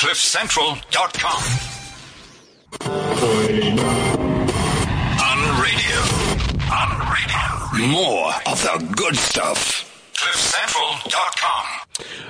CliffCentral.com. On radio. On radio. More of the good stuff. CliffCentral.com.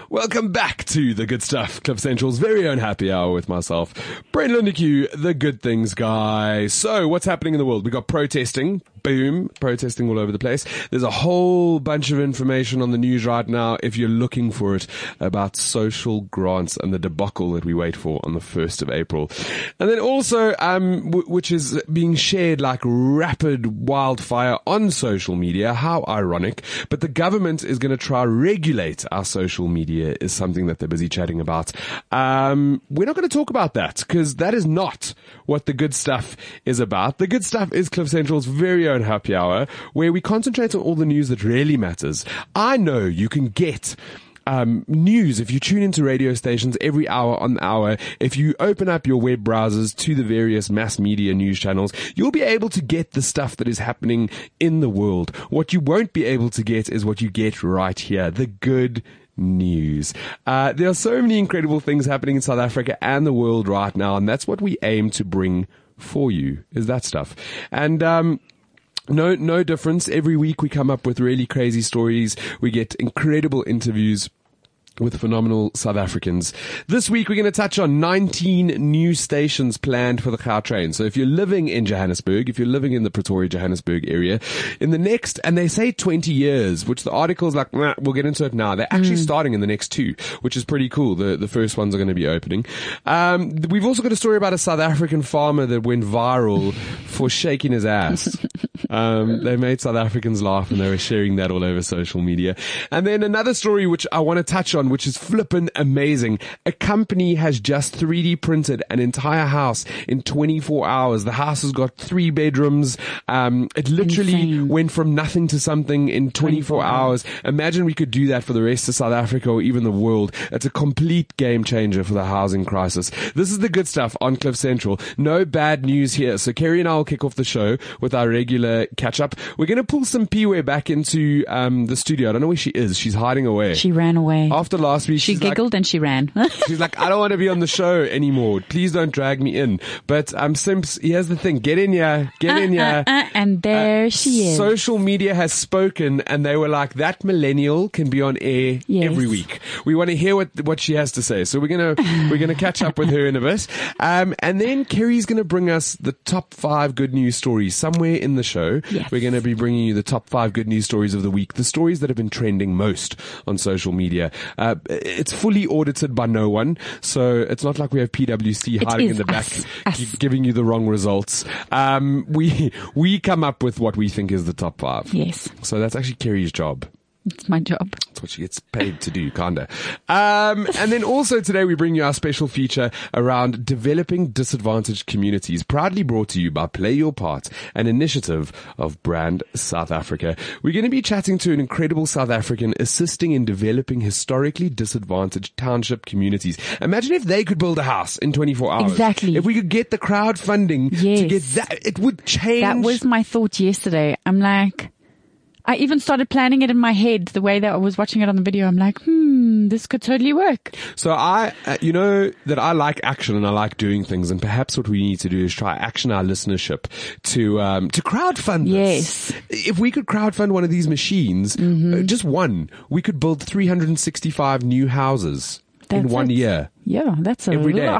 Welcome back to the good stuff, Cliff Central's very own happy hour with myself, Brent Lindeque, the good things guy. So, what's happening in the world? We got protesting, boom, protesting all over the place. There's a whole bunch of information on the news right now, if you're looking for it, about social grants and the debacle that we wait for on the 1st of April. And then also, um, w- which is being shared like rapid wildfire on social media. How ironic. But the government is going to try regulate our social media is something that they're busy chatting about. Um, we're not going to talk about that because that is not what the good stuff is about. The good stuff is Cliff Central's very own happy hour where we concentrate on all the news that really matters. I know you can get um, news if you tune into radio stations every hour on the hour. If you open up your web browsers to the various mass media news channels, you'll be able to get the stuff that is happening in the world. What you won't be able to get is what you get right here. The good news. Uh, there are so many incredible things happening in South Africa and the world right now, and that's what we aim to bring for you, is that stuff. And, um, no, no difference. Every week we come up with really crazy stories. We get incredible interviews with phenomenal South Africans. This week we're going to touch on 19 new stations planned for the Gautrain. So if you're living in Johannesburg, if you're living in the Pretoria, Johannesburg area, in the next, and they say 20 years, which the article's like, nah, we'll get into it now. They're actually starting in the next two, which is pretty cool. The, the first ones are going to be opening. Um, we've also got a story about a South African farmer that went viral for shaking his ass. Um, they made South Africans laugh and they were sharing that all over social media. And then another story which I want to touch on, which is flippin' amazing. A company has just 3D printed an entire house in 24 hours. The house has got three bedrooms. Um, it literally Insane. went from nothing to something in 24 hours. Imagine we could do that for the rest of South Africa or even the world. It's a complete game changer for the housing crisis. This is the good stuff on Cliff Central. No bad news here. So Kerri and I will kick off the show with our regular catch up. We're going to pull Simpiwe back into um, the studio. I don't know where she is. She's hiding away. She ran away. After last week, she she's like- giggled and she ran. She's like, I don't want to be on the show anymore. Please don't drag me in. But um, Simps, here's the thing: get in here, get in here. Uh, uh, and there she is. Social media has spoken, and they were like, "That millennial can be on air Yes. every week. We want to hear what what she has to say." So we're gonna we're gonna catch up with her in a bit, um, and then Kerri's gonna bring us the top five good news stories somewhere in the show. Yes. We're gonna be bringing you the top five good news stories of the week, the stories that have been trending most on social media. Uh, it's fully audited by no one, so it's not like we have PwC hiding in the back, us. Us. gi- giving you the wrong results. Um, we we come up with what we think is the top five. yes, So that's actually Kerri's job. It's my job. That's what she gets paid to do, kinda. Um, and then also today we bring you our special feature around developing disadvantaged communities, proudly brought to you by Play Your Part, an initiative of Brand South Africa. We're going to be chatting to an incredible South African assisting in developing historically disadvantaged township communities. Imagine if they could build a house in 24 hours. Exactly. If we could get the crowdfunding to Yes. get that, it would change. That was my thought yesterday. I'm like, I even started planning it in my head the way that I was watching it on the video. I'm like, hmm, this could totally work. So I, uh, you know, that I like action and I like doing things, and perhaps what we need to do is try action our listenership to um, to crowdfund this. Yes. If we could crowdfund one of these machines, uh, just one, we could build 365 new houses in one it. year. Yeah, that's a Every day.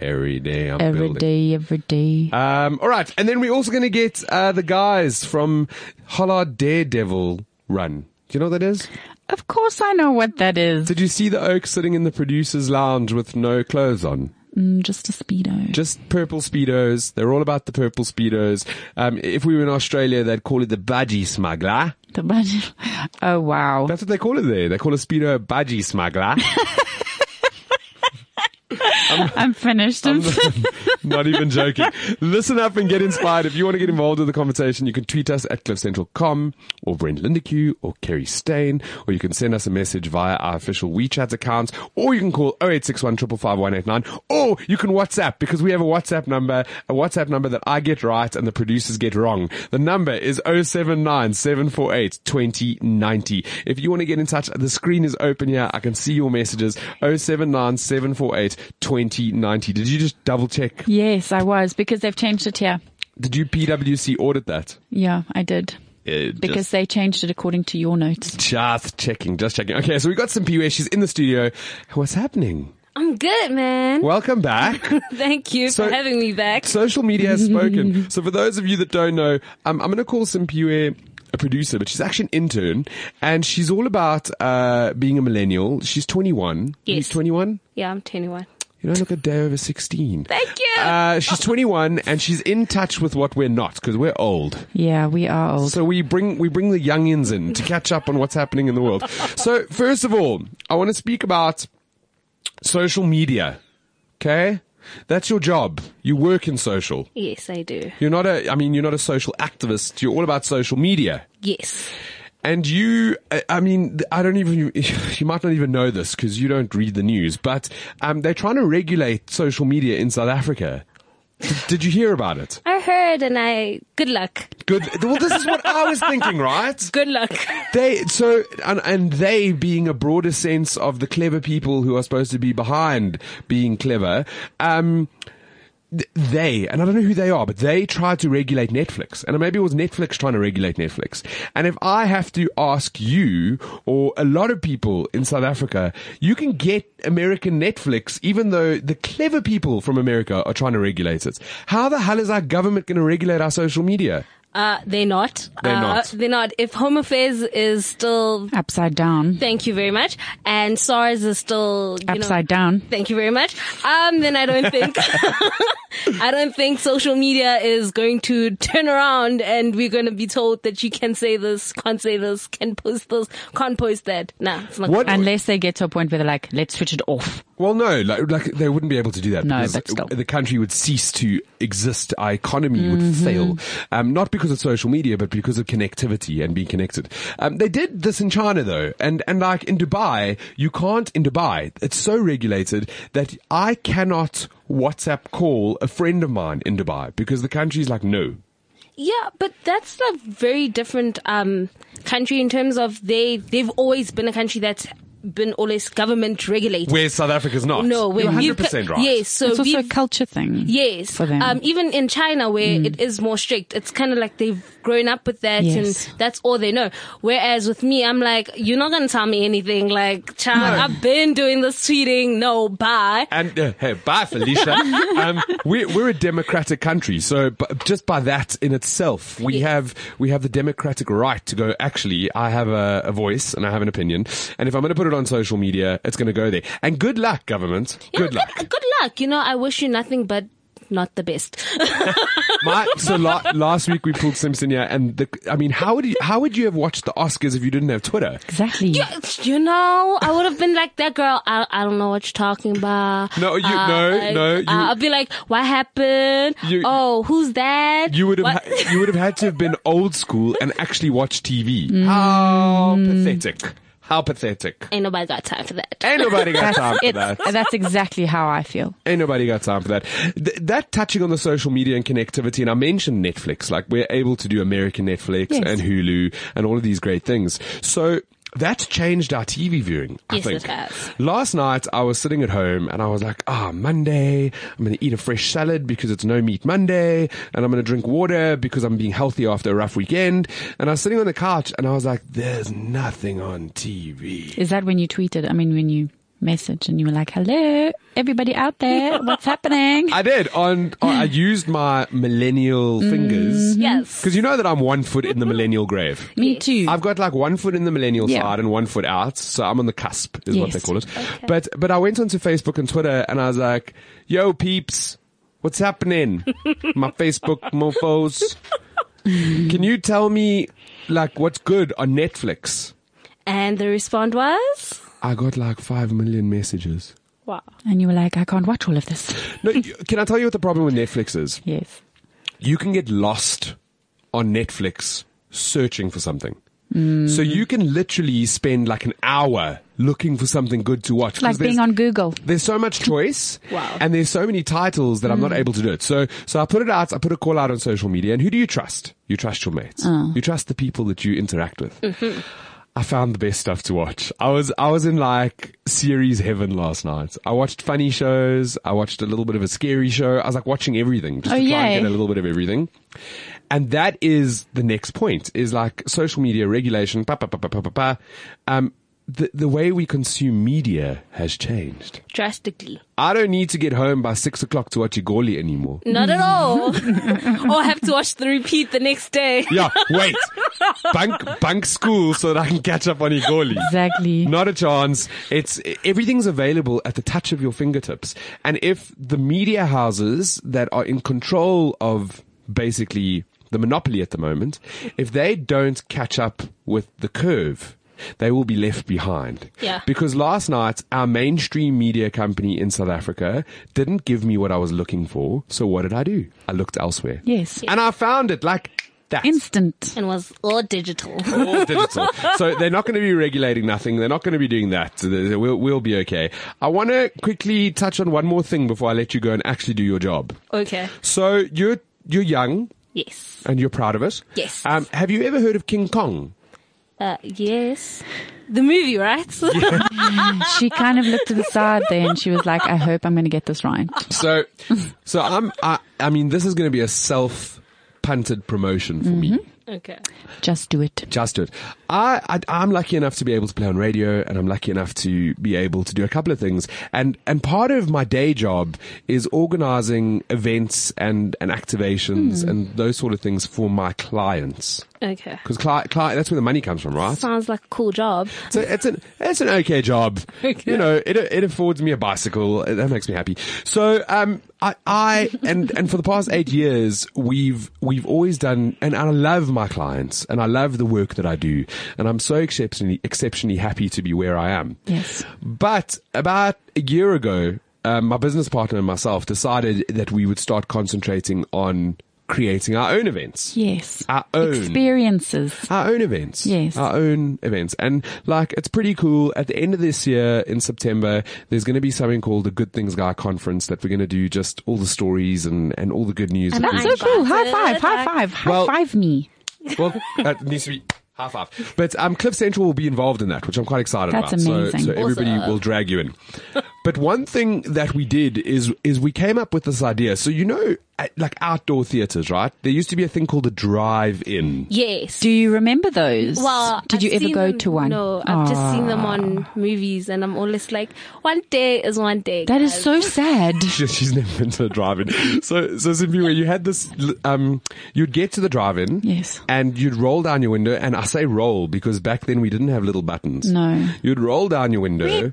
Every day, I'm Every building. day, every day. Um, all right, and then we're also going to get uh, the guys from Hollard Daredevil Run. Do you know what that is? Of course I know what that is. Did you see the oak sitting in the producer's lounge with no clothes on? Mm, just a speedo. just purple speedos. They're all about the purple speedos. Um, if we were in Australia, they'd call it the budgie smuggler. The budget. Oh wow. That's what they call it there. They call a speedo a budgie smuggler. I'm finished. I'm not even joking. Listen up and get inspired. If you want to get involved in the conversation, you can tweet us at cliffcentral.com or Brent Lindeque or Kerri Stain, or you can send us a message via our official WeChat accounts, or you can call 0861 555 or you can WhatsApp because we have a WhatsApp number, a WhatsApp number that I get right and the producers get wrong. The number is 079 748 2090. If you want to get in touch, the screen is open here. I can see your messages. 079 748 2090. Did you just double check? yes, I was because they've changed it here. Did you PwC audit that? Yeah, I did. Uh, Because just, they changed it according to your notes. just checking, just checking. Okay, so we got Simpiwe. She's in the studio. What's happening? I'm good, man. Welcome back. Thank you So- for having me back. Social media has spoken. So for those of you that don't know, um, I'm going to call Simpiwe a producer, but she's actually an intern, and she's all about uh, being a millennial. She's 21. Yes. He's 21. Yeah, I'm 21. You don't look a day over 16. Thank you. Uh, she's 21 and she's in touch with what we're not because we're old. Yeah, we are old. So we bring we bring the youngins in to catch up on what's happening in the world. So first of all, I want to speak about social media. Okay? That's your job. You work in social. yes, I do. You're not a I mean you're not a social activist. You're all about social media. Yes. And you, I- mean, I don't even, you might not even know this because you don't read the news, but um, they're trying to regulate social media in South Africa. Did, you hear about it? I heard and I, good luck. Good. Well, this is what I was thinking, right? Good luck. They so and, and they being a broader sense of the clever people who are supposed to be behind being clever. Um, they and I don't know who they are, but they tried to regulate Netflix, and maybe it was Netflix trying to regulate Netflix. And if I have to ask you or a lot of people in South Africa, you can get American Netflix, even though the clever people from America are trying to regulate it. How the hell is our government going to regulate our social media? Uh, they're not. They're uh, not. They're not. If Home Affairs is still, Upside down. thank you very much, and SARS is still, you know, Upside down. Thank you very much. Um, then I don't think, I don't think social media is going to turn around and we're going to be told that you can say this, can't say this, can post this, can't post that. Nah, it's not. What- Unless they get to a point where they're like, let's switch it off. Well, no, like, like they wouldn't be able to do that. No, because but still. the country would cease to exist. Our economy would Mm-hmm. fail, um, not because of social media, but because of connectivity and being connected. Um, they did this in China though, and and like in Dubai, you can't in Dubai. It's so regulated that I cannot WhatsApp call a friend of mine in Dubai because the country's like no. Yeah, but that's a very different um, country in terms of they they've always been a country that's been always government regulated. Where South Africa's not. no, You're 100% right. Yes, so it's also a culture thing. Yes, For them. Um, even in China where it is more strict, it's kind of like they've grown up with that Yes. and that's all they know. Whereas with me, I'm like, you're not gonna tell me anything. Like, child, No. I've been doing this tweeting. No, bye. And uh, hey, bye, Felicia. um, we're we're a democratic country, so b- just by that in itself, we Yes. have we have the democratic right to go. Actually, I have a, a voice and I have an opinion, and if I'm going to put it on social media, it's going to go there. And good luck, government. Yeah, good luck. Good, luck. You know, I wish you nothing but not the best. My, so la- last week we pulled Simpiwe here, and the, I mean, how would you how would you have watched the Oscars if you didn't have Twitter? Exactly. you know, I would have been like that girl. I, I don't know what you're talking about. No, you- no, no, you- uh, I'll be like, what happened? You- oh, who's that? You would have ha- you would have had to have been old school and actually watch TV. Mm. How pathetic! How pathetic! Ain't nobody got time for that. Ain't nobody got time for that. that's exactly how I feel. Ain't nobody got time for that. Th- that touching on the social media and connectivity, and I mentioned Netflix, like we're able to do American Netflix Yes. and Hulu and all of these great things. So that's changed our TV viewing. I Yes, think. it has. Last night I was sitting at home and I was like, ah, Monday, I'm going to eat a fresh salad because it's no meat Monday and I'm going to drink water because I'm being healthy after a rough weekend. And I was sitting on the couch and I was like, there's nothing on TV. Is that when you tweeted? I mean, when you messaged and you were like, hello, everybody out there, what's happening? I did on, on I used my millennial fingers. Mm-hmm. Yes. Because you know that I'm one foot in the millennial grave. Me too. I've got like one foot in the millennial Yeah. side and one foot out, so I'm on the cusp, is what they call it. But but I went onto Facebook and Twitter, and I was like, "Yo, peeps, what's happening? My Facebook mofo's. Can you tell me like what's good on Netflix?" And the response was, I got like five million messages. Wow. And you were like, I can't watch all of this. No, can I tell you what the problem with Netflix is? Yes. You can get lost on Netflix searching for something. So you can literally spend like an hour looking for something good to watch. It's like 'cause there's- being on Google. There's so much choice. Wow. And there's so many titles that I'm Mm. not able to do it. So, so I put it out, I put a call out on social media. And who do you trust? You trust your mates. Oh. You trust the people that you interact with. Mm-hmm. I found the best stuff to watch. I was, I was in like series heaven last night. I watched funny shows. I watched a little bit of a scary show. I was like watching everything just Oh, to try yay. and get a little bit of everything. And that is the next point is like social media regulation. Pa, pa, pa, pa, pa, pa, pa. Um, the, the way we consume media has changed. Drastically. I don't need to get home by six o'clock to watch Egoli anymore. Not at all. or have to watch the repeat the next day. Yeah, wait. bunk, bunk school so that I can catch up on Egoli. Exactly. Not a chance. It's everything's available at the touch of your fingertips. And if the media houses that are in control of basically the monopoly at the moment, if they don't catch up with the curve, they will be left behind. Yeah. Because last night, our mainstream media company in South Africa didn't give me what I was looking for. So what did I do? I looked elsewhere. Yes. And I found it like that. Instant. And was all digital. all digital. So they're not going to be regulating nothing. They're not going to be doing that. So We'll, we'll be okay. I want to quickly touch on one more thing before I let you go and actually do your job. Okay. So you're, you're young Yes. and you're proud of it. Yes. Um, have you ever heard of King Kong? Uh, yes. The movie, right? She kind of looked to the side there and she was like, I hope I'm going to get this right. So, so I'm, I, I mean, this is going to be a self punted promotion for me. Okay. Just do it. Just do it. I, I, I'm lucky enough to be able to play on radio and I'm lucky enough to be able to do a couple of things. And, and part of my day job is organizing events and, and activations and those sort of things for my clients. Okay. Cause client, cli- that's where the money comes from, right? Sounds like a cool job. So it's an it's an okay job. Okay. You know, it it affords me a bicycle. That makes me happy. So um, I I and and for the past eight years, we've we've always done, and I love my clients, and I love the work that I do, and I'm so exceptionally exceptionally happy to be where I am. Yes. But about a year ago, um, my business partner and myself decided that we would start concentrating on creating our own events. Yes. Our own Experiences. our own events. Yes. Our own events. And like, it's pretty cool. At the end of this year in September, there's going to be something called the Good Things Guy Conference that we're going to do just all the stories and, and all the good news. And that That's so cool. High five. High five. High Well- five me. well, that needs to be half half. But um, Cliff Central will be involved in that, which I'm quite excited That's about. So, amazing. so everybody Awesome. will drag you in. But one thing that we did is is we came up with this idea. So you know, at, like outdoor theaters, right? There used to be a thing called a drive-in. Yes. Do you remember those? well, did I've you ever go them- to one? No, I've just seen them Ah. on movies, and I'm always like, one day is one day. That is guys. so sad. She- she's never been to a drive-in. So, so simply where you had this, um, you'd get to the drive-in. Yes. And you'd roll down your window, and I say roll because back then we didn't have little buttons. No. You'd roll down your window.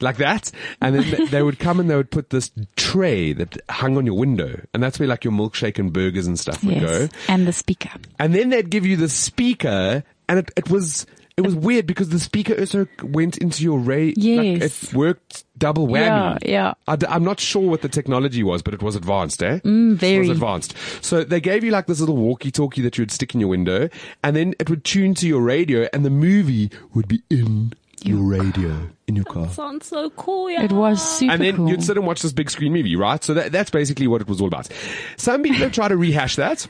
like that, and then they would come and they would put this tray that hung on your window, and that's where like your milkshake and burgers and stuff would Yes. go. And the speaker. And then they'd give you the speaker, and it, it was it was weird because the speaker also went into your ray. like, Yes. it worked double whammy. Yeah, yeah. I, am not sure what the technology was, but it was advanced, eh? Mm, It was advanced. So they gave you like this little walkie-talkie that you would stick in your window, and then it would tune to your radio, and the movie would be in your radio in your car. That Sounds so cool, yeah. It was super And then cool. you'd sit and watch this big screen movie, right? So that, that's basically what it was all about. Some people have tried to rehash that.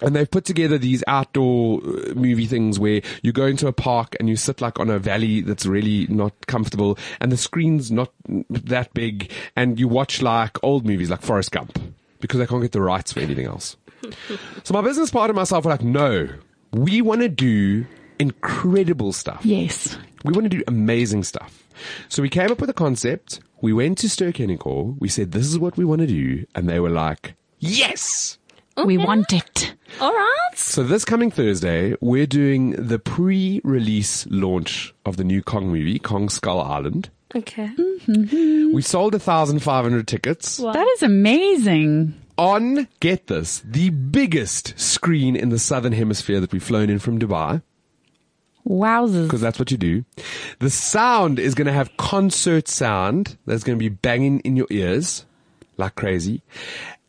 And they've put together these outdoor uh, movie things where you go into a park and you sit like on a valley that's really not comfortable and the screen's not that big and you watch like old movies like Forrest Gump because they can't get the rights for anything else. so my business partner and myself were like, no, we want to do incredible stuff. yes. We want to do amazing stuff. So we came up with a concept. We went to Stir Core. We said, this is what we want to do. And they were like, yes. We want it. All right. So this coming Thursday, we're doing the pre-release launch of the new Kong movie, Kong Skull Island. Okay. Mm-hmm. We sold 1,500 tickets Wow. That is amazing. on, get this, the biggest screen in the Southern Hemisphere that we've flown in from Dubai. Wowzers. because that's what you do. The sound is going to have concert sound that's going to be banging in your ears like crazy.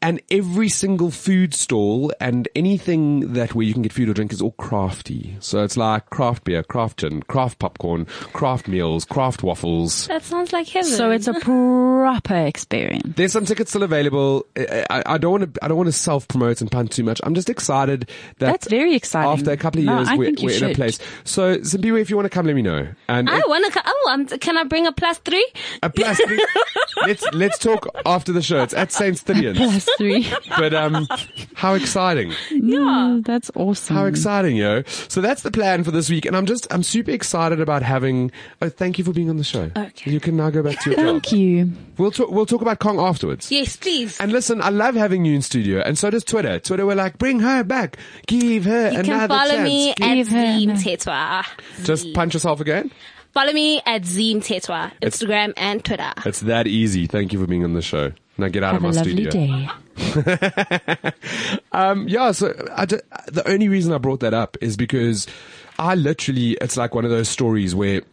And every single food stall and anything that where you can get food or drink is all crafty. So it's like craft beer, craft gin, craft popcorn, craft meals, craft waffles. That sounds like heaven. So it's a proper experience. There's some tickets still available. I, I, I don't want to. I don't want to self promote and punt too much. I'm just excited that That's very exciting. After a couple of years, I we're, we're in a place. So, Simpiwe, if you want to come, let me know. And I want to. Oh, I'm, can I bring a plus three? a plastic. let's let's talk after the show. It's at Saint Stithians. Plus three. But um, how exciting! yeah. That's awesome. How exciting, yo! So that's the plan for this week, and I'm just I'm super excited about having. Oh, thank you for being on the show. Okay. You can now go back to your job. Thank you. We'll talk. We'll talk about Kong afterwards. Yes, please. And listen, I love having you in studio, and so does Twitter. Twitter, we're like, bring her back, give her You another can follow chance. me at Give her Zeem Tetwa. Just punch yourself again. Follow me at Zeem Tetwa, It's- Instagram and Twitter. It's that easy. Thank you for being on the show. Now get out Have a of my lovely studio. day. Um, yeah, so I d- the only reason I brought that up is because I literally, it's like one of those stories where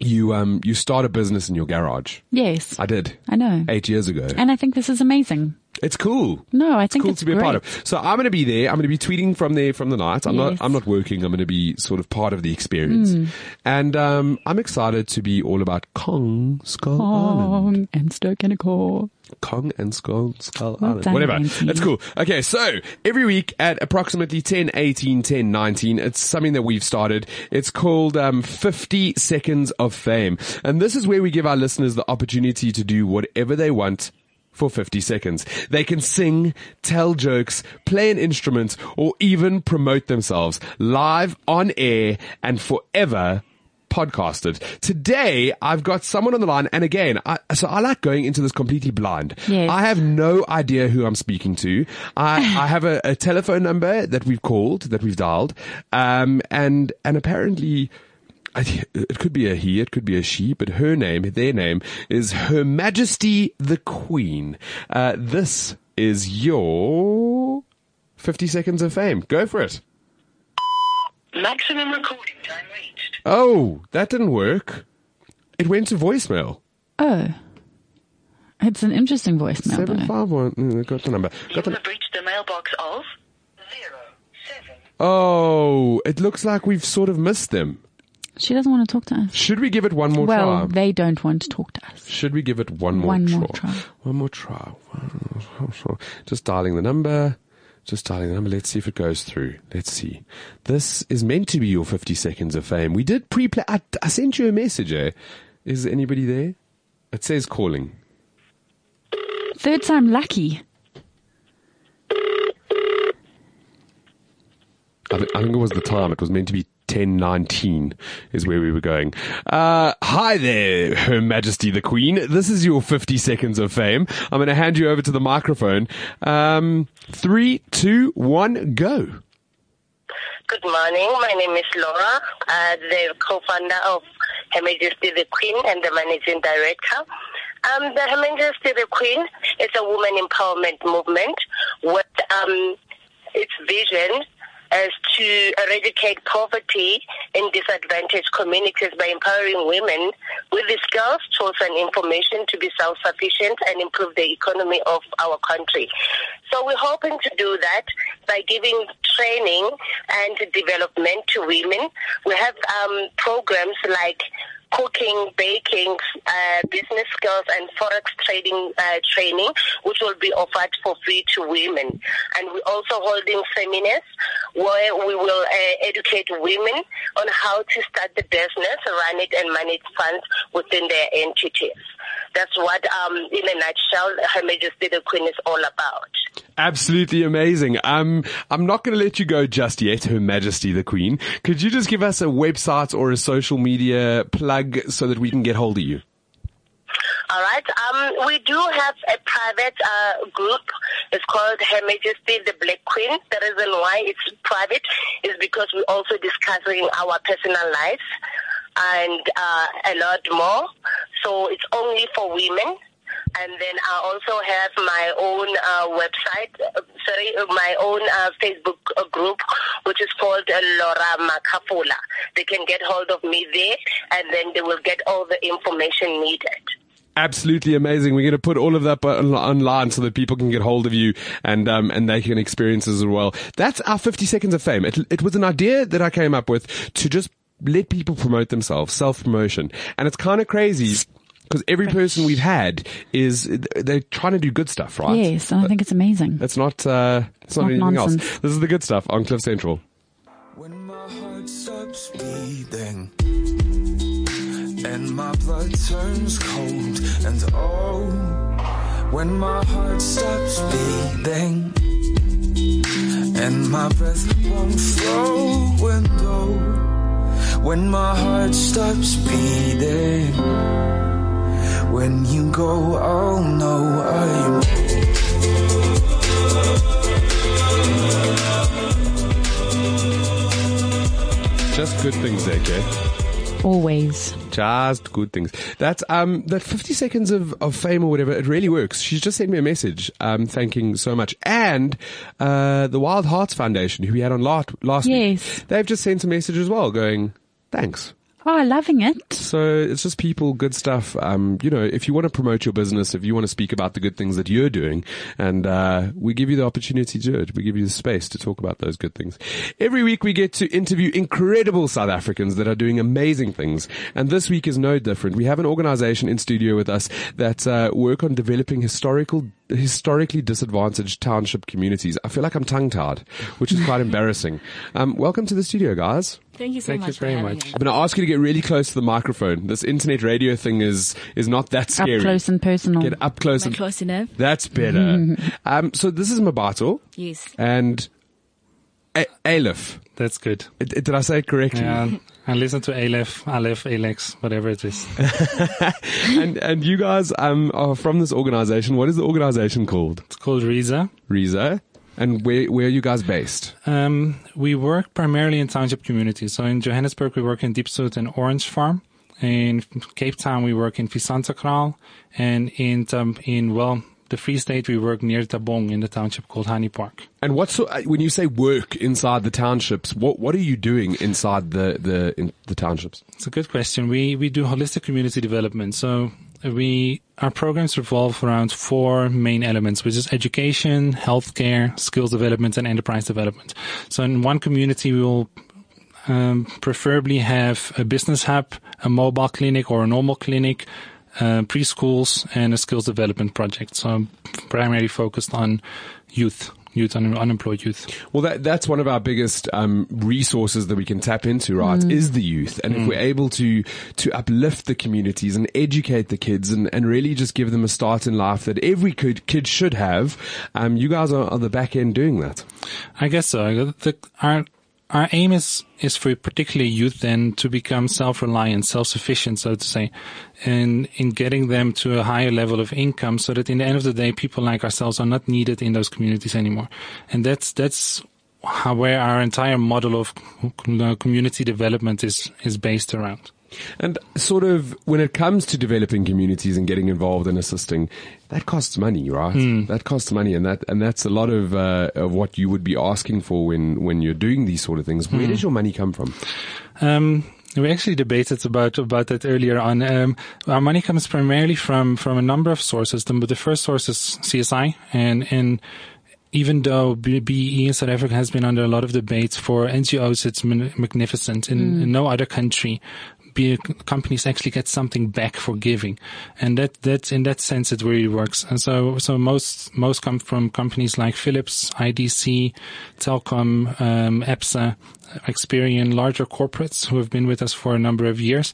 you, um, you start a business in your garage. Yes. I did. I know. Eight years ago. And I think this is amazing. It's cool. No, I think cool it's to be a part great. of. So I'm going to be there. I'm going to be tweeting from there from the night. I'm not. I'm not working. I'm going to be sort of part of the experience, Hmm. and um, I'm excited to be all about Kong Skull Island. And Stoke and a core. Kong and Skull, Skull Well Island. done, Whatever. Nancy. That's cool. Okay, so every week at approximately 10, 18, 10, 19, it's something that we've started. It's called um, 50 Seconds of Fame. And this is where we give our listeners the opportunity to do whatever they want for 50 seconds. They can sing, tell jokes, play an instrument, or even promote themselves live on air and forever podcasted. Today, I've got someone on the line, and again, I, so I like going into this completely blind. Yes. I have no idea who I'm speaking to. I, I have a, a telephone number that we've called, that we've dialed, um, and and apparently. I, it could be a he, it could be a she, but her name, their name, is Her Majesty the Queen. Uh, this is your 50 seconds of fame. Go for it. Maximum recording time reached. Oh, that didn't work. It went to voicemail. Oh. It's an interesting voicemail, Seven though. five one. mm, Got the number. You Got the. have reached the mailbox of zero seven. Oh, it looks like we've sort of missed them. She doesn't want to talk to us. Should we give it one more well, try? they don't want to talk to us. Should we give it one more One try? more try. One more try. Just dialing the number. Just dialing the number. Let's see if it goes through. Let's see. This is meant to be your 50 seconds of fame. We did pre-play. I, I sent you a message, eh? Is anybody there? It says calling. Third time lucky. I think it was the time. It was meant to be 1019 is where we were going. Uh, hi there, Her Majesty the Queen. This is your 50 seconds of fame. I'm going to hand you over to the microphone. Um, three, two, one, go. Good morning. My name is Laura, uh, the co-founder of Her Majesty the Queen and the managing director. Um, the Her Majesty the Queen is a woman empowerment movement with um, its vision as to eradicate poverty in disadvantaged communities by empowering women with the skills, tools, and information to be self-sufficient and improve the economy of our country. So we're hoping to do that by giving training and development to women. We have um, programs like cooking, baking, uh, business skills, and forex trading uh, training, which will be offered for free to women. And we're also holding seminars where we will uh, educate women on how to start the business, run it, and manage funds within their entities. That's what, um, in a nutshell, Her Majesty the Queen is all about. Absolutely amazing. Um, I'm not going to let you go just yet, Her Majesty the Queen. Could you just give us a website or a social media plug so that we can get hold of you? All right. Um, we do have a private uh, group. It's called Her Majesty the Black Queen. The reason why it's private is because we're also discussing our personal lives and uh, a lot more. So it's only for women. And then I also have my own uh, website, uh, sorry, uh, my own uh, Facebook uh, group which is called Laura Makafula. They can get hold of me there, and then they will get all the information needed. Absolutely amazing. We're going to put all of that online so that people can get hold of you and um, and they can experience as well. That's our 50 seconds of fame. It, it was an idea that I came up with to just let people promote themselves, self promotion, and it's kind of crazy. Because every person we've had is they're trying to do good stuff, right? Yes, and I think it's amazing. That's not uh, it's not, Not anything else. This is the good stuff on Cliff Central. When my heart stops beating and my blood turns cold and oh when my heart stops beating and my breath won't flow and oh when my heart stops beating when you go oh no, I'm Just good things, AK. Always. Just good things. That's um that fifty seconds of, of fame or whatever, it really works. She's just sent me a message, um, thanking so much. And uh the Wild Hearts Foundation, who we had on last last week, they've just sent a message as well going, Thanks. Oh, loving it. So it's just people, good stuff. Um, you know, if you want to promote your business, if you want to speak about the good things that you're doing, and uh, we give you the opportunity to do it, we give you the space to talk about those good things. Every week we get to interview incredible South Africans that are doing amazing things, and this week is no different. We have an organization in studio with us that uh, work on developing historical historically disadvantaged township communities. I feel like I'm tongue tied, which is quite embarrassing. Um, welcome to the studio, guys. Thank you so Thank much you very having much. me. I'm going to ask you to get really close to the microphone. This internet radio thing is is not that scary. Up close and personal. Get up close. Am I And, close enough? that's better. um, so this is Mabato Yes. and A- Aleph. That's good. Did I say it correctly? Yeah, and listen to Aleph, Aleph, Alex, whatever it is. and and you guys um, are from this organization. What is the organization called? It's called Rhiza. Rhiza. And where where are you guys based? Um, we work primarily in township communities. So in Johannesburg, we work in Diepsloot and Orange Farm. In Cape Town, we work in Fisantekraal. And in, um, in, well, the Free State, we work near Thabong in the township called Honey Park. And what so, uh, when you say work inside the townships? What what are you doing inside the the in the townships? It's a good question. We we do holistic community development. So we our programs revolve around four main elements, which is education, healthcare, skills development, and enterprise development. So in one community, we will um, preferably have a business hub, a mobile clinic, or a normal clinic. Uh, preschools and a skills development project. So I'm primarily focused on youth, youth, un- unemployed youth. Well, that that's one of our biggest um, resources that we can tap into, right? Is the youth, and if we're able to to uplift the communities and educate the kids, and, and really just give them a start in life that every kid kid should have, um, you guys are, are the back end doing that. I guess so. The, our our aim is is for particularly youth then to become self-reliant, self-sufficient, so to say, and in getting them to a higher level of income, so that in the end of the day, people like ourselves are not needed in those communities anymore. And that's that's how where our entire model of community development is is based around. And sort of when it comes to developing communities and getting involved and assisting, that costs money, right? That costs money, and that and that's a lot of uh, of what you would be asking for when when you're doing these sort of things. Where does your money come from? Um, we actually debated about about that earlier on. Um, our money comes primarily from from a number of sources. The, the first source is CSI, and and even though B- BEE in South Africa has been under a lot of debates for NGOs, it's magnificent. In, in no other country, be companies actually get something back for giving, and that that in that sense it really works. And so so most most come from companies like Philips, IDC, Telkom, um, EPSA. Experian larger corporates who have been with us for a number of years.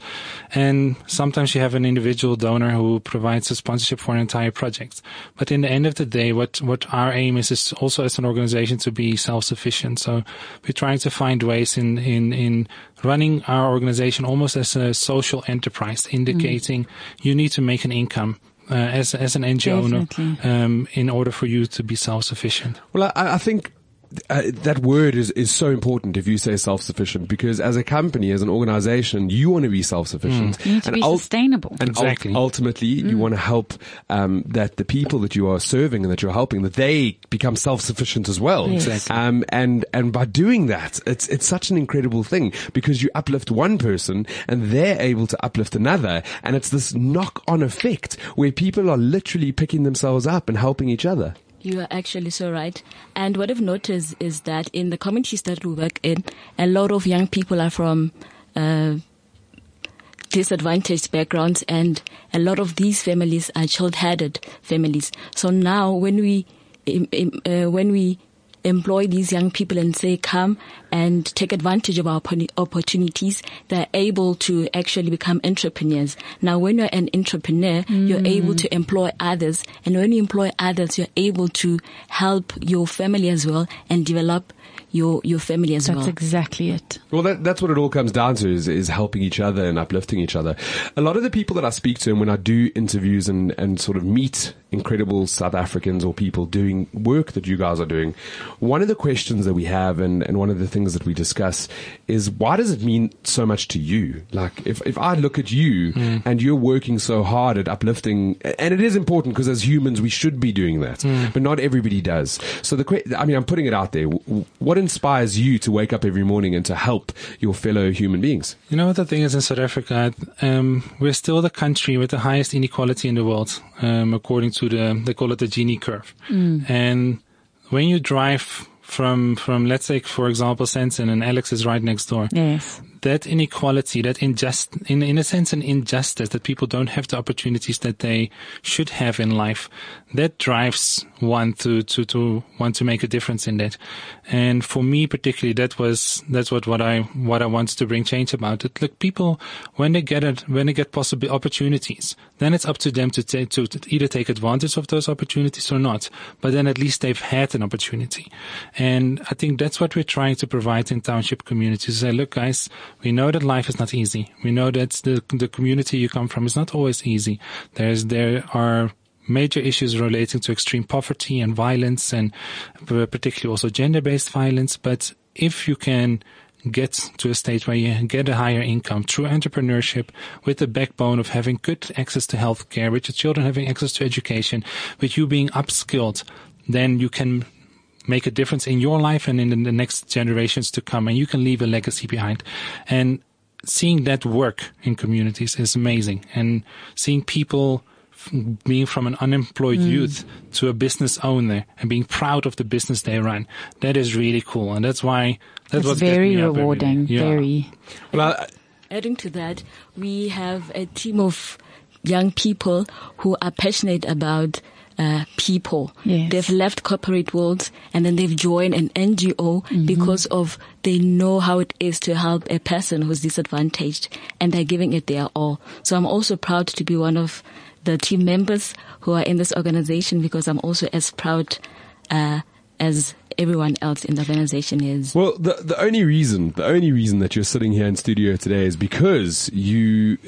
And sometimes you have an individual donor who provides a sponsorship for an entire project. But in the end of the day, what, what our aim is, is also as an organization to be self-sufficient. So we're trying to find ways in, in, in running our organization almost as a social enterprise, indicating you need to make an income. Uh, as as an NGO owner, um, in order for you to be self-sufficient. Well, I, I think uh, that word is, is so important if you say self-sufficient because as a company, as an organization, you want to be self-sufficient. You need to be sustainable. And ul- Exactly. ultimately, you want to help um, that the people that you are serving and that you're helping, that they become self-sufficient as well. Yes. Exactly. Um, and, and by doing that, it's, it's such an incredible thing because you uplift one person and they're able to uplift another. And it's this knock-on effect where people are literally picking themselves up and helping each other. You are actually so right. And what I've noticed is that in the communities that we work in, a lot of young people are from uh, disadvantaged backgrounds, and a lot of these families are child-headed families. So now, when we uh, when we employ these young people and say come and take advantage of our opportunities, they're able to actually become entrepreneurs. Now, when you're an entrepreneur, you're mm. able to employ others. And when you employ others, you're able to help your family as well and develop your, your family as That's well. That's exactly it. Well, that, that's what it all comes down to is, is helping each other and uplifting each other. A lot of the people that I speak to and when I do interviews and, and sort of meet incredible South Africans or people doing work that you guys are doing, one of the questions that we have and, and one of the things that we discuss is why does it mean so much to you? Like if, if I look at you mm. and you're working so hard at uplifting, and it is important because as humans we should be doing that, mm. but not everybody does. So the, que- I mean, I'm putting it out there. W- w- What inspires you to wake up every morning and to help your fellow human beings? You know what the thing is in South Africa? Um, we're still the country with the highest inequality in the world, um, according to the they call it the Gini curve. And when you drive from from let's say for example Sandton and Alex is right next door. Yes. That inequality, that injust, in in a sense, an injustice that people don't have the opportunities that they should have in life, that drives one to to to want to make a difference in that. And for me particularly, that was that's what what I what I wanted to bring change about. It look people when they get it when they get possible opportunities, then it's up to them to take to, to either take advantage of those opportunities or not. But then at least they've had an opportunity, and I think that's what we're trying to provide in township communities. Say, look, guys, we know that life is not easy. We know that the the community you come from is not always easy. There's there are major issues relating to extreme poverty and violence and particularly also gender-based violence. But if you can get to a state where you get a higher income through entrepreneurship with the backbone of having good access to healthcare, with your children having access to education, with you being upskilled, then you can make a difference in your life and in the next generations to come and you can leave a legacy behind. And seeing that work in communities is amazing and seeing people being from an unemployed mm. youth to a business owner and being proud of the business they run. That is really cool. And that's why that's It's what very me up rewarding. Yeah. Very. Well, I, Adding to that, we have a team of young people who are passionate about uh, people. Yes. They've left corporate world and then they've joined an NGO because of they know how it is to help a person who's disadvantaged and they're giving it their all. So I'm also proud to be one of the team members who are in this organization because I'm also as proud uh, as everyone else in the organization is. Well, the the only reason the only reason that you're sitting here in studio today is because you.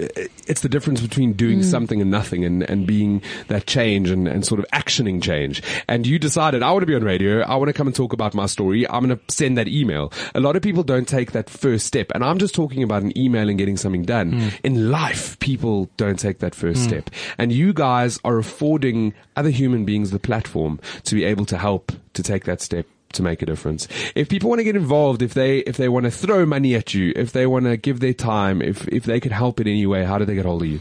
It's the difference between doing mm. something and nothing, and and being that change and and sort of actioning change. And you decided I want to be on radio. I want to come and talk about my story. I'm going to send that email. A lot of people don't take that first step, and I'm just talking about an email and getting something done. Mm. In life, people don't take that first mm. step, and you guys are affording other human beings the platform to be able to help to take that step to make a difference. If people want to get involved, if they if they want to throw money at you, if they want to give their time, if if they could help in any way, how do they get hold of you?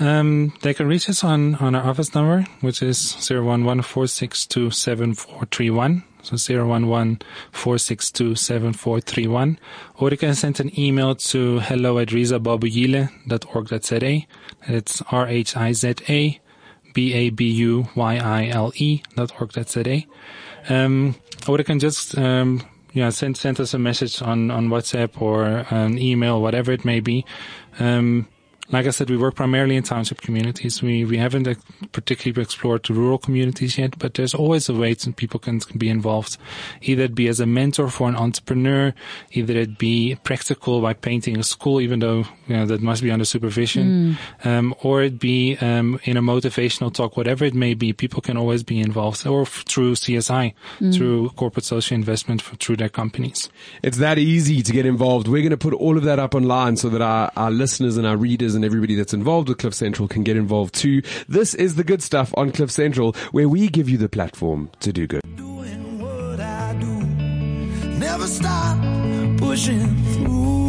Um, they can reach us on, on our office number, which is 011-462-7431. So 011-462-7431. Or they can send an email to hello at rhizababuyile.org.za. It's R-H-I-Z-A B-A-B-U-Y-I-L-E dot org.za. Um, or they can just, um, yeah, send, send us a message on, on WhatsApp or an email, whatever it may be. Um, like I said, we work primarily in township communities. We we haven't particularly explored the rural communities yet, but there's always a way that people can, can be involved. Either it be as a mentor for an entrepreneur, either it be practical by painting a school, even though you know that must be under supervision, um, or it be um, in a motivational talk, whatever it may be. People can always be involved, or f- through CSI, through corporate social investment, f- through their companies. It's that easy to get involved. We're going to put all of that up online so that our, our listeners and our readers and everybody that's involved with Cliff Central can get involved too. This is the good stuff on Cliff Central where we give you the platform to do good. doing what I do. Never stop pushing through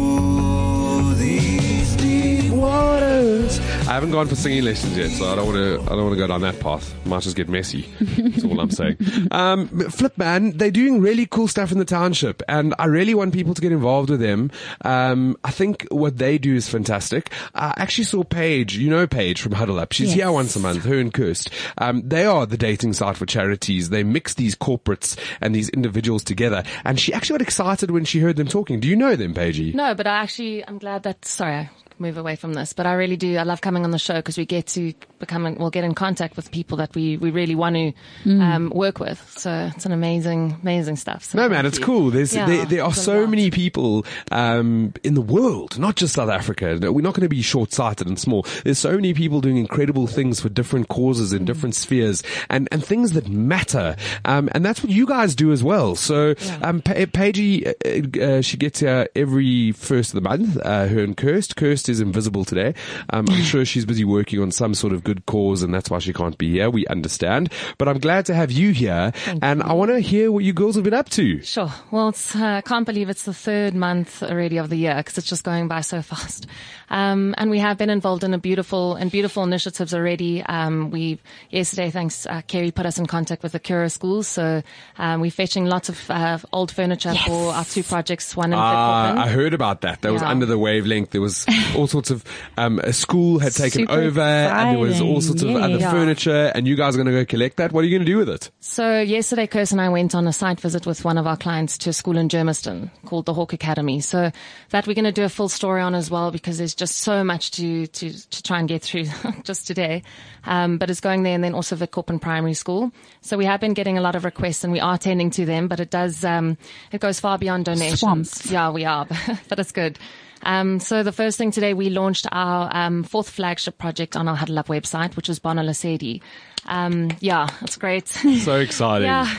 waters. I haven't gone for singing lessons yet, so I don't want to. I don't want to go down that path. Might just get messy. That's all I'm saying. Um, Flip man, they're doing really cool stuff in the township, and I really want people to get involved with them. Um, I think what they do is fantastic. I actually saw Paige. You know Paige from Huddle Up. She's here once a month. Her and Kirst. Um, they are the dating site for charities. They mix these corporates and these individuals together. And she actually got excited when she heard them talking. Do you know them, Paigey? No, but I actually, I'm glad that, sorry, I move away from this, but I really do. I love coming on the show because we get to become, we'll get in contact with people that we, we really want to um, work with. So it's an amazing, amazing stuff. So No, man, it's you. cool. There's Yeah, there, there are so lot. many people um, in the world, not just South Africa. We're not going to be short-sighted and small. There's so many people doing incredible things for different causes in different spheres and and things that matter. Um, and that's what you guys do as well. So, um, pa- Paigey, uh, uh, she gets here every first of the month. Uh, her and Kirst. Kirst is invisible today. Um, I'm sure she's busy working on some sort of good cause, and that's why she can't be here. We understand, but I'm glad to have you here, and I want to hear what you girls have been up to. Sure. Well, it's, uh, I can't believe it's the third month already of the year because it's just going by so fast. Um, and we have been involved in a beautiful and beautiful initiatives already. Um, we yesterday, thanks, uh, Kerri put us in contact with the Curro schools. So, um, we're fetching lots of, uh, old furniture for our two projects, one in Verkoppen. I heard about that. That was under the wavelength. There was all sorts of um, a school had taken Super over, and there was all sorts of exciting, other yeah. furniture. And you guys are going to go collect that. What are you going to do with it? So yesterday, Kirst and I went on a site visit with one of our clients to a school in Germiston called the Hawk Academy. So that we're going to do a full story on as well because there's just so much to, to, to try and get through just today. Um, but it's going there and then also the Koppen Primary School. So we have been getting a lot of requests and we are tending to them, but it does, um, it goes far beyond donations. Swamped. Yeah, we are, but it's good. Um, so the first thing today, we launched our um, fourth flagship project on our Huddle Up website, which was Bona Lesedi. Um, yeah, it's great. So exciting. Yeah.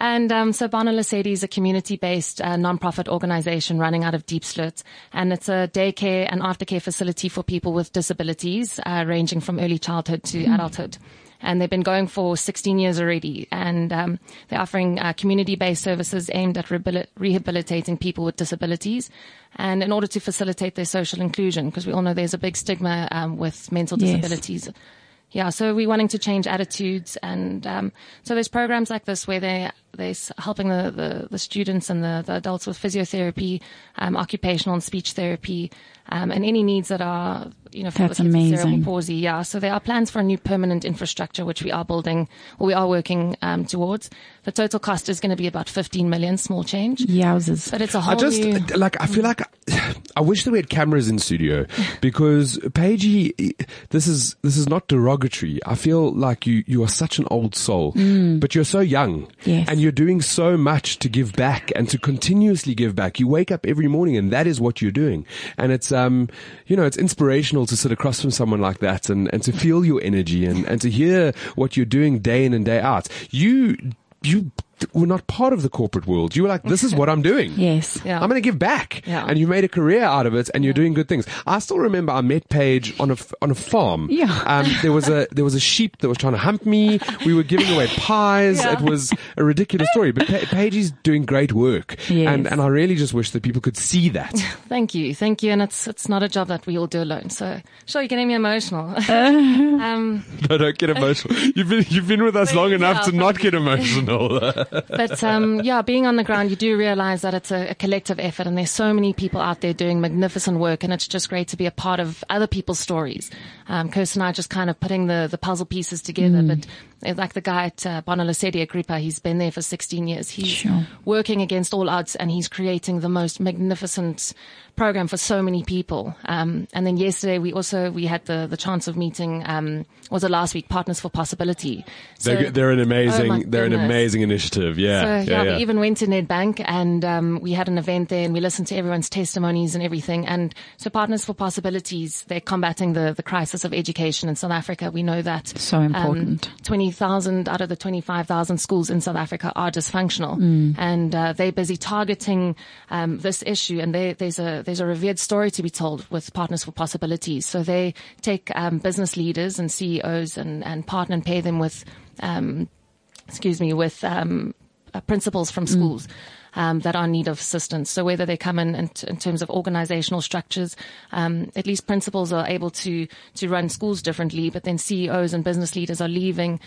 And um, so Bona Lesedi is a community-based uh, non-profit organization running out of Diepsloot. And it's a daycare and aftercare facility for people with disabilities, uh, ranging from early childhood to adulthood. And they've been going for 16 years already. And um, they're offering uh, community-based services aimed at rehabil- rehabilitating people with disabilities. And in order to facilitate their social inclusion, because we all know there's a big stigma um, with mental disabilities. Yes. Yeah, so we're wanting to change attitudes, and um, so there's programs like this where they they're helping the, the, the students and the, the adults with physiotherapy, um, occupational and speech therapy, um, and any needs that are you know That's with cerebral amazing. palsy. Yeah, so there are plans for a new permanent infrastructure which we are building, or we are working um, towards. The total cost is going to be about 15 million, small change, Yowzers. but it's a whole I just new. like. I feel like I wish that we had cameras in studio because Paigey, this is this is not derogatory. I feel like you you are such an old soul, but you're so young, Yes. and you're doing so much to give back and to continuously give back. You wake up every morning, and that is what you're doing. And it's um, you know, it's inspirational to sit across from someone like that and and to feel your energy and and to hear what you're doing day in and day out. You you were not part of the corporate world. You were like, this is what I'm doing. Yes. Yeah. I'm going to give back. Yeah. And you made a career out of it and you're doing good things. I still remember I met Paige on a, f- on a farm. Yeah. Um, there was a, there was a sheep that was trying to hump me. We were giving away pies. Yeah. It was a ridiculous story, but pa- Paige is doing great work. Yes. And, and I really just wish that people could see that. Thank you, thank you, and it's it's not a job that we all do alone. So sure, you're getting me emotional. um, no, don't get emotional. You've been, you've been with us long enough to not get emotional. But um, yeah, being on the ground, you do realize that it's a, a collective effort, and there's so many people out there doing magnificent work, and it's just great to be a part of other people's stories. Um, Kirsten and I are just kind of putting the, the puzzle pieces together, but like the guy at uh, Bona Lesedi Agrippa, he's been there for 16 years. He's Sure. working against all odds and he's creating the most magnificent program for so many people. Um, and then yesterday we also, we had the, the chance of meeting, um, was it last week, Partners for Possibility. So- They're, they're an Oh amazing, they're an amazing initiative. Yeah. so yeah, yeah, yeah. we even went to Nedbank and um, we had an event there and we listened to everyone's testimonies and everything. And so Partners for Possibilities, they're combating the, the crisis of education in South Africa. We know that. So important. Um, 20,000 out of the 25,000 schools in South Africa are dysfunctional. And uh, they're busy targeting um, this issue. And they, there's, a, there's a revered story to be told with Partners for Possibilities. So they take um, business leaders and CEOs and, and partner and pay them with um, excuse me, with um, uh, principals from schools. Um, that are in need of assistance. So whether they come in in, in terms of organizational structures, um, at least principals are able to to run schools differently. But then CEOs and business leaders are leaving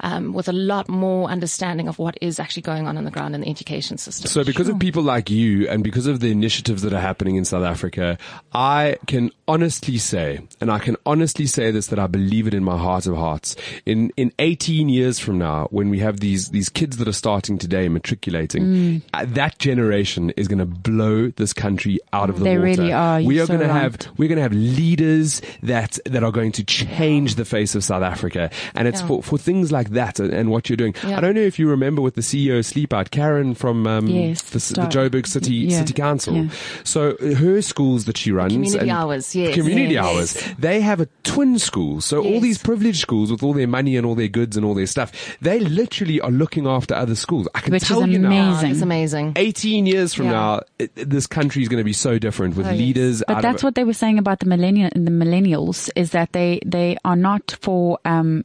um, with a lot more understanding of what is actually going on on the ground in the education system. So because of people like you and because of the initiatives that are happening in South Africa, I can honestly say, and I can honestly say this, that I believe it in my heart of hearts. In, in 18 years from now, when we have these, these kids that are starting today matriculating, Mm. uh, that generation is going to blow this country out of the They water. really are. We You're are so going to have, we're going to have leaders that, that are going to change the face of South Africa. And it's Yeah. for, for things like that and, and what you're doing. Yeah. I don't know if you remember with the CEO of Sleep Out, Karen from, um, Yes, the, the Joburg City yeah, City Council. yeah. So her schools that she runs, Community and- hours, yes. community Yes. hours. They have a twin school. So all these privileged schools with all their money and all their goods and all their stuff, they literally are looking after other schools. I can Which is tell you now. amazing. it's amazing. 18 years from Yeah. now, it, this country is going to be so different with Oh, yes. leaders. But that's what they were saying about the millennial, the millennials is that they, they are not for, um,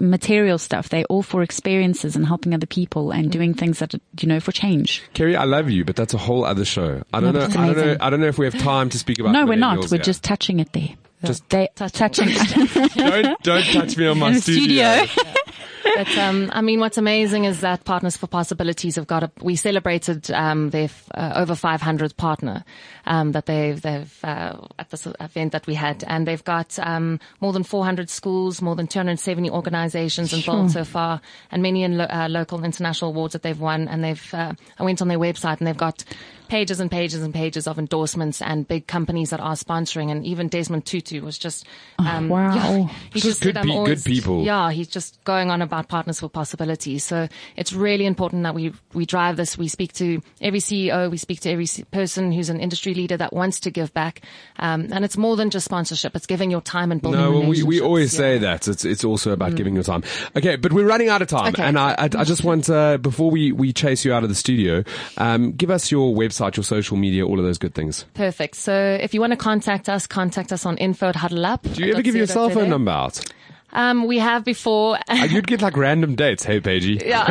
material stuff. They're all for experiences and helping other people and mm-hmm. doing things that, you know, for change. Kerri, I love you, but that's a whole other show. I don't No, know. I don't know. I don't know if we have time to speak about. no, we're not. We're yet. just touching it there. Just they touching. touching. don't don't touch me on my studio. studio. But um, I mean, what's amazing is that Partners for Possibilities have got a. We celebrated um, their f- uh, over 500th partner um, that they've they've uh, at this event that we had, and they've got um, more than 400 schools, more than 270 organisations involved so far, and many in lo- uh, local and international awards that they've won. And they've uh, I went on their website and they've got pages and pages and pages of endorsements and big companies that are sponsoring. And even Desmond Tutu was just um, wow. yeah, he Just just good said, "I'm good people. Yeah, he's just going on about partners for possibility. So it's really important that we we drive this. We speak to every CEO, we speak to every person who's an industry leader that wants to give back, um, and it's more than just sponsorship. It's giving your time and building. No, well, we, we always Yeah. say that. It's it's also about giving your time. Okay, but we're running out of time, Okay. and I I, I just want uh, before we we chase you out of the studio, um, give us your website, your social media, all of those good things. Perfect. So if you want to contact us, contact us on info at huddle up. Do you ever give your cell phone number out? Um, we have before. Uh, You'd get like random dates. Hey, Paigey. Yeah.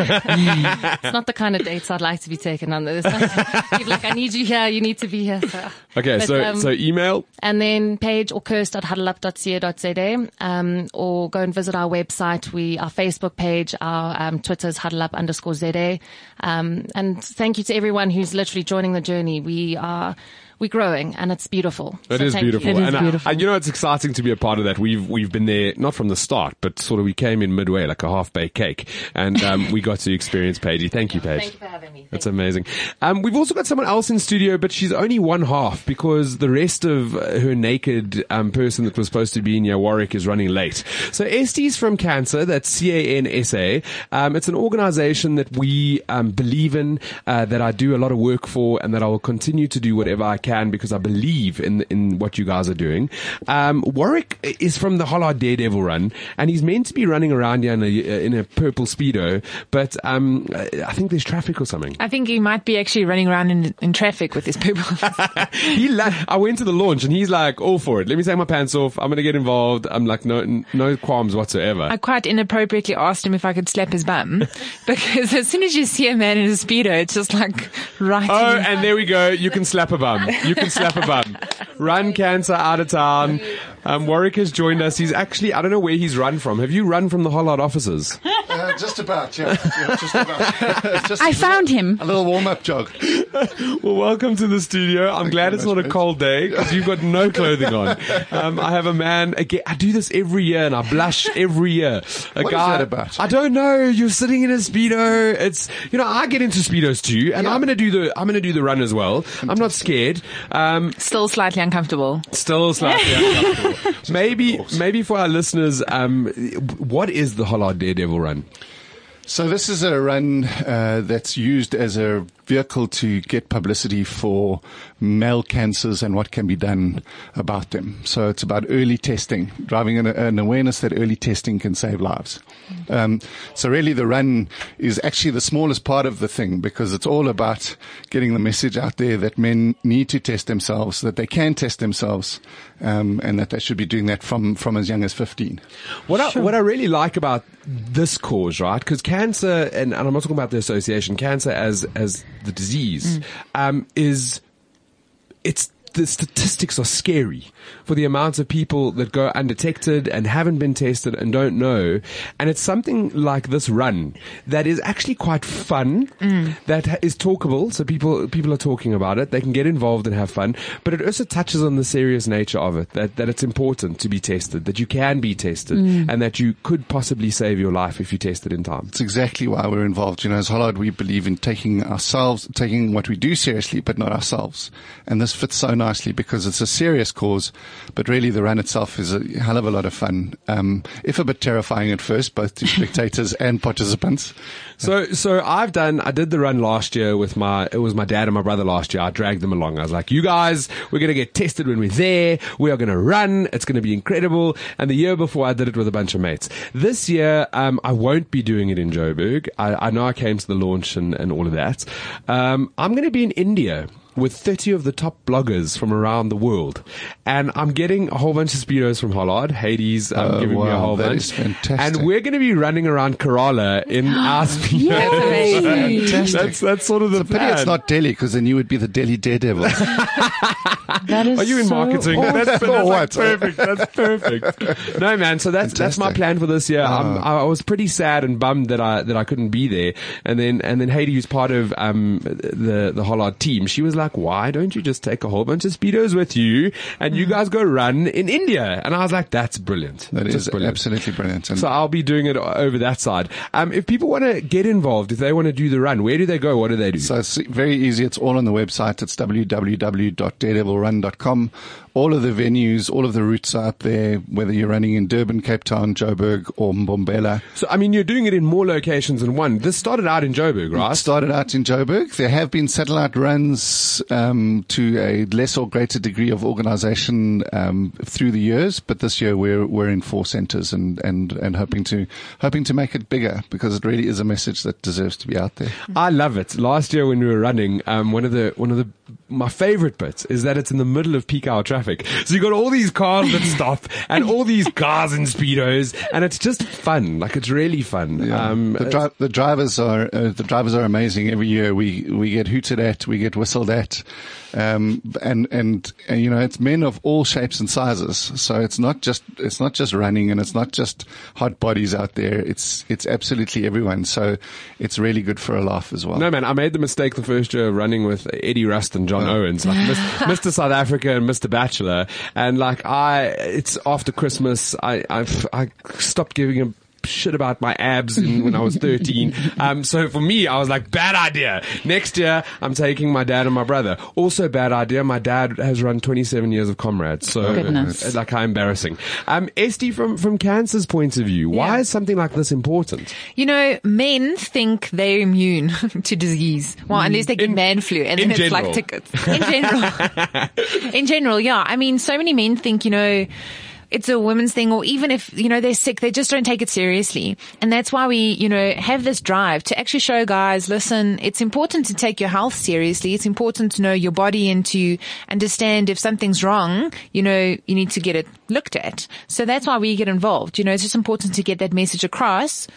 it's not the kind of dates I'd like to be taken on. Not- like, I need you here, you need to be here. So. Okay, But, so um, so email. and then page or kirst.huddleup.co.za, um, or go and visit our website. We, our Facebook page, our, um, Twitter's huddleup underscore ZA. Um, and thank you to everyone who's literally joining the journey. We are, we're growing and it's beautiful. It So is thank you. beautiful, It is and I- beautiful. I, you know it's exciting to be a part of that. We've we've been there not from the start, but sort of we came in midway, like a half baked cake, and um, we got to experience Paigey. Thank you, Paige. Thank you for having me. That's amazing. Um, we've also got someone else in studio, but she's only one half because the rest of her naked um, person that was supposed to be in here, Warwick, is running late. So Estes from CANSA, that's C-A-N-S-A. Um, it's an organization that we um, believe in, uh, that I do a lot of work for, and that I will continue to do whatever I can because I believe in in what you guys are doing. Um, Warwick is from the Hollard Daredevil run, and he's meant to be running around here in a, in a purple speedo, but um, I think there's traffic or something. I think he might be actually running around in, in traffic with his people. he la- I went to the launch and he's like, all for it. Let me take my pants off. I'm going to get involved. I'm like, no, no qualms whatsoever. I quite inappropriately asked him if I could slap his bum because as soon as you see a man in a speedo, it's just like right. Oh, and there we go. You can slap a bum. You can slap a bum. Run cancer out of town. Um, Warwick has joined us. He's actually, I don't know where he's run from. Have you run from the Hollard offices? Uh, just about, yeah. yeah just about. just I found him. a little warm up jog. Well, welcome to the studio. I'm glad it's very not a cold day because you've got no clothing on. Um, I have a man again. I do this every year and I blush every year. A What is guy, that about? I don't know. You're sitting in a speedo. It's you know I get into speedos too, and Yeah. I'm gonna do the I'm gonna do the run as well. I'm not scared. Um, Still slightly uncomfortable. still slightly uncomfortable. Maybe maybe for our listeners, um, what is the Hollard Daredevil run? So this is a run uh, that's used as a vehicle to get publicity for male cancers and what can be done about them. So it's about early testing, driving an, an awareness that early testing can save lives. Um, so really, the run is actually the smallest part of the thing because it's all about getting the message out there that men need to test themselves, that they can test themselves, um, and that they should be doing that from from as young as fifteen. What I, what I really like about this cause, right? Because cancer, and, and I'm not talking about the association, cancer as as the disease, um, is it's the statistics are scary for the amounts of people that go undetected and haven't been tested and don't know. And it's something like this run that is actually quite fun, mm. that ha- is talkable. So people, people are talking about it. They can get involved and have fun, but it also touches on the serious nature of it, that, that it's important to be tested, that you can be tested mm. and that you could possibly save your life if you test it in time. It's exactly why we're involved. You know, as Hollard, we believe in taking ourselves, taking what we do seriously, but not ourselves. And this fits so nicely because it's a serious cause, but really the run itself is a hell of a lot of fun. Um, if a bit terrifying at first, both to spectators and participants. So, so I've done, I did the run last year with my, it was my dad and my brother last year. I dragged them along. I was like, you guys, we're going to get tested when we're there. We are going to run. It's going to be incredible. And the year before I did it with a bunch of mates. This year, um, I won't be doing it in Joburg. I, I know I came to the launch and, and all of that. Um, I'm going to be in India with 30 of the top bloggers from around the world. And I'm getting a whole bunch of speedos from Hollard. Hades, um, Oh, giving me a whole that bunch. is fantastic. And we're going to be running around Kerala in our speedos. That's. Fantastic. That's that's sort of the Pity plan. it's not Delhi because then you would be the Delhi daredevil. That is Are you in so marketing? awesome. That's, that's like what? perfect. That's perfect. No, man. So that's that's my plan for this year. I'm, Ah. I was pretty sad and bummed that I that I couldn't be there. And then and then Haiti, who's part of um the the Hollard team, she was like, "Why don't you just take a whole bunch of speedos with you and you guys go run in India?" And I was like, "That's brilliant. That Just is brilliant." absolutely brilliant. And So I'll be doing it over that side. Um, if people want to get involved, if they want to do the run, where do they go? What do they do? So it's very easy. It's all on the website. It's www.daredevilrun.com. All of the venues, all of the routes are up there, whether you're running in Durban, Cape Town, Joburg, or Mbombela. So, I mean, you're doing it in more locations than one. This started out in Joburg, It right? started out in Joburg. There have been satellite runs um, to a less or greater degree of organisation um, through the years, but this year we're we're in four centres and, and, and hoping to hoping to make it bigger because it really is a message that deserves to be out there. I love it. Last year when we were running, um, one of the one of the my favorite bits is that it's in the middle of peak hour traffic. So you got all these cars that stop and all these cars in speedos, and it's just fun. Like it's really fun. Yeah. Um, the, dri- the drivers are uh, the drivers are amazing. Every year we we get hooted at, we get whistled at, um, and, and and you know it's men of all shapes and sizes. So it's not just it's not just running and it's not just hot bodies out there. It's it's absolutely everyone. So it's really good for a laugh as well. No man, I made the mistake the first year of running with Eddie Rust and John Owens, like Mr. South Africa and Mr. Bachelor, and like I, it's after Christmas, I I've, I stopped giving a shit about my abs in, when I was 13. Um, so for me, I was like, bad idea. Next year, I'm taking my dad and my brother. Also bad idea. My dad has run 27 years of comrades. So Goodness. uh, like how embarrassing. Um, Esty, from, from CANSA's point of view, why Yeah. is something like this important? You know, men think they're immune to disease. Well, unless they get In- man flu and then it's general. like tickets. In general. in general, yeah. I mean, so many men think, you know, it's a women's thing or even if, you know, they're sick, they just don't take it seriously. And that's why we, you know, have this drive to actually show guys, listen, it's important to take your health seriously. It's important to know your body and to understand if something's wrong, you know, you need to get it looked at. So that's why we get involved. You know, it's just important to get that message across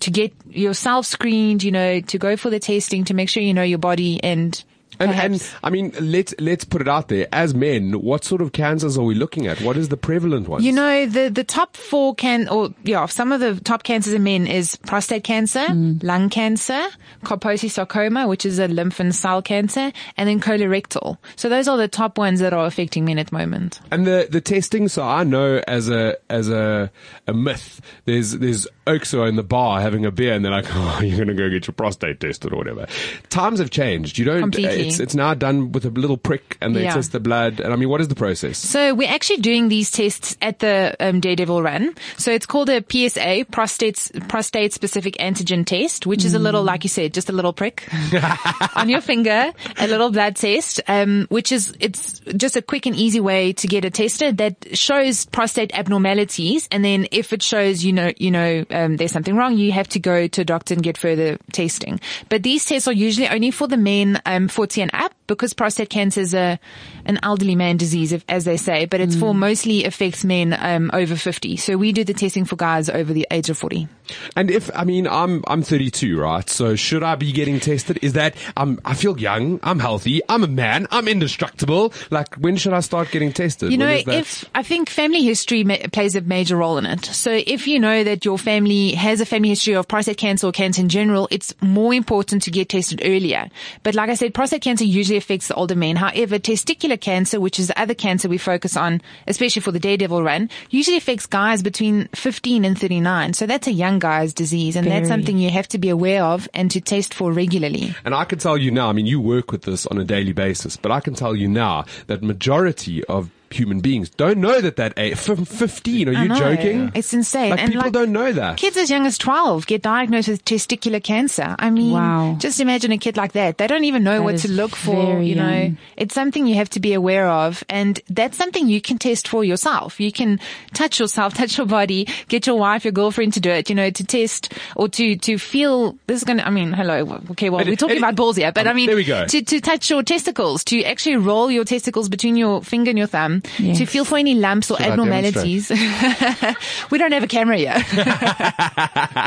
to get yourself screened, you know, to go for the testing, to make sure you know your body and And, and I mean, let's let's put it out there. As men, what sort of cancers are we looking at? What is the prevalent one? You know, the, the top four can, or yeah, some of the top cancers in men is prostate cancer, mm. lung cancer, Kaposi sarcoma, which is a lymph and cell cancer, and then colorectal. So those are the top ones that are affecting men at the moment. And the the testing, so I know as a as a a myth, there's there's oaks are in the bar having a beer and they're like, oh, you're gonna go get your prostate tested or whatever. Times have changed. You don't. Completely. It's it's now done with a little prick and they Yeah. test the blood. And I mean, what is the process? So we're actually doing these tests at the um, Daredevil Run. So it's called a PSA, prostate prostate specific antigen test, which is a little, like you said, just a little prick on your finger, a little blood test, um, which is it's just a quick and easy way to get it tested that shows prostate abnormalities, and then if it shows you know you know um, there's something wrong, you have to go to a doctor and get further testing. But these tests are usually only for the men um, 40 and up because prostate cancer is a an elderly man disease, if, as they say, but it's for mostly affects men um, over 50. So we do the testing for guys over the age of 40. And if I mean I'm I'm 32, right? So should I be getting tested? Is that I'm I feel young, I'm healthy, I'm a man, I'm indestructible. Like when should I start getting tested? You know, if I think family history ma- plays a major role in it. So if you know that your family has a family history of prostate cancer or cancer in general, it's more important to get tested earlier. But like I said, prostate cancer usually affects the older men. However, testicular cancer, which is the other cancer we focus on, especially for the Daredevil run, usually affects guys between 15 and 39. So that's a young guy's disease and that's something you have to be aware of and to test for regularly. And I can tell you now, I mean, you work with this on a daily basis, but I can tell you now that majority of human beings don't know that that age, f- 15, are you joking? It's insane. Like And people like- don't know that. Kids as young as 12 get diagnosed with testicular cancer. I mean, Wow. just imagine a kid like that. They don't even know That what is to look for, you know. young. It's something you have to be aware of and that's something you can test for yourself. You can touch yourself, touch your body, get your wife, your girlfriend to do it, you know, to test or to, to feel this is going to, I mean, hello. Okay. Well, And- we're talking and- about balls here, but um, I mean, there we go. to, to touch your testicles, to actually roll your testicles between your finger and your thumb, Yes. to feel for any lumps or Should abnormalities. we don't have a camera here.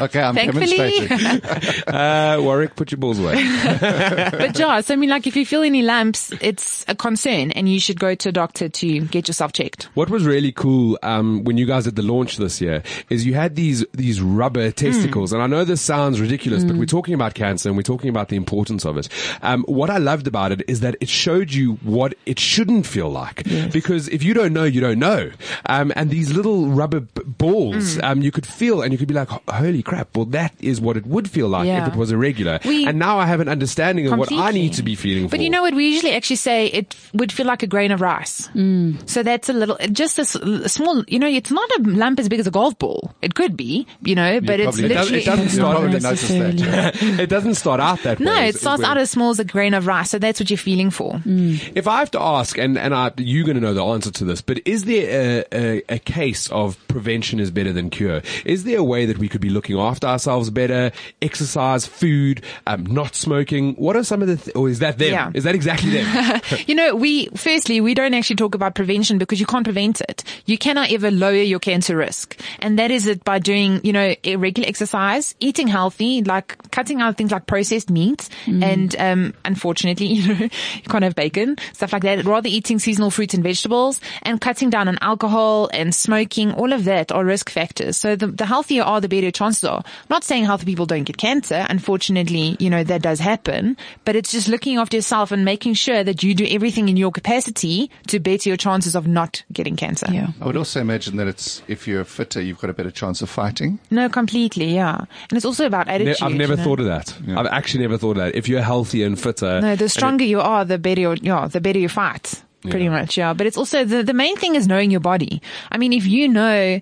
Okay, I'm Thankfully. demonstrating. Uh, Warwick, put your balls away. but Josh, so I mean, like if you feel any lumps, it's a concern and you should go to a doctor to get yourself checked. What was really cool um, when you guys did the launch this year is you had these these rubber testicles, and I know this sounds ridiculous, but we're talking about cancer and we're talking about the importance of it. Um, what I loved about it is that it showed you what it shouldn't feel like, because if you don't know, you don't know. Um, and these little rubber b- balls, um, you could feel, and you could be like, "Holy crap!" Well, that is what it would feel like Yeah. if it was irregular. We- and now I have an understanding of what I need to be feeling. For. But for. you know what? We usually actually say it would feel like a grain of rice. Mm. So that's a little, just a small, you know, it's not a lump as big as a golf ball. It could be, you know, but it's probably- It does- literally. it doesn't start probably notice that. necessarily. it doesn't start out that no, way. it is- is starts where- out as small as a grain of rice. So that's what you're feeling for. If I have to ask, and, and I, you're going to know the answer to this, but is there a, a, a case of prevention is better than cure? Is there a way that we could be looking after ourselves better? Exercise, food, um, not smoking. What are some of the, th- or is that them? Yeah. Is that exactly them? you know, we, firstly, we don't actually talk about prevention because you can't prevent it. You cannot ever lower your cancer risk. And that is it by doing, you know, a regular exercise, eating healthy, like cutting out things like processed meats. And, um, unfortunately, you know, you can't have bacon, stuff like that. Rather eating seasonal fruits and vegetables and cutting down on alcohol and smoking. All of that are risk factors. So the, the healthier you are, the better your chances are. not saying healthy people don't get cancer. Unfortunately, you know, that does happen, but it's just looking after yourself and making sure that you do everything in your capacity to better your chances of not getting cancer. Yeah. I would also imagine that it's if you're fitter, you've got a better chance of fighting. No, completely. Yeah. And it's also about Ne- attitude. I've never you know? thought of that. I've actually never thought of that. If you're healthy and fitter. No, the and stronger you are, the better you yeah, the better you fight. Pretty Yeah. much, yeah. But it's also the the main thing is knowing your body. I mean, if you know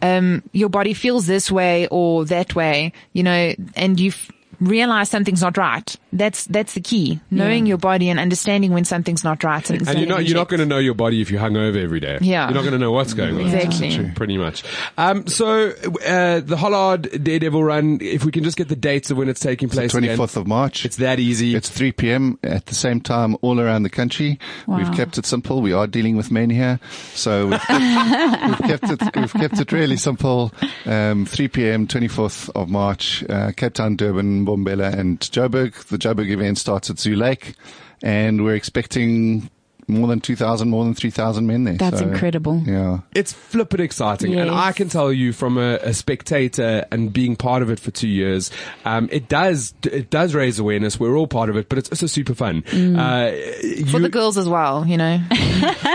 um your body feels this way or that way, you know, and you f- realize something's not right, that's that's the key. Knowing your body and understanding when something's not right. And, And you're not, you're not going to know your body if you're hungover every day. Yeah. You're not going to know what's going on. Exactly. Pretty much. Um, so, uh, the Hollard Daredevil run, if we can just get the dates of when it's taking place. Twenty fourth of March. It's that easy. It's 3 p.m. at the same time all around the country. We've kept it simple. We are dealing with men here, so we've kept, we've kept it. We've kept it really simple. Um, 3 p.m. 24th of March, uh, Cape Town, Durban, Mbombela and Joburg. The Joburg event starts at Zoo Lake, and we're expecting more than 2,000, more than 3,000 men there. That's incredible. Yeah. It's flippin' exciting. And I can tell you from a, a spectator and being part of it for two years, um, it does, it does raise awareness. We're all part of it, but it's also super fun. Uh, For you- the girls as well, you know.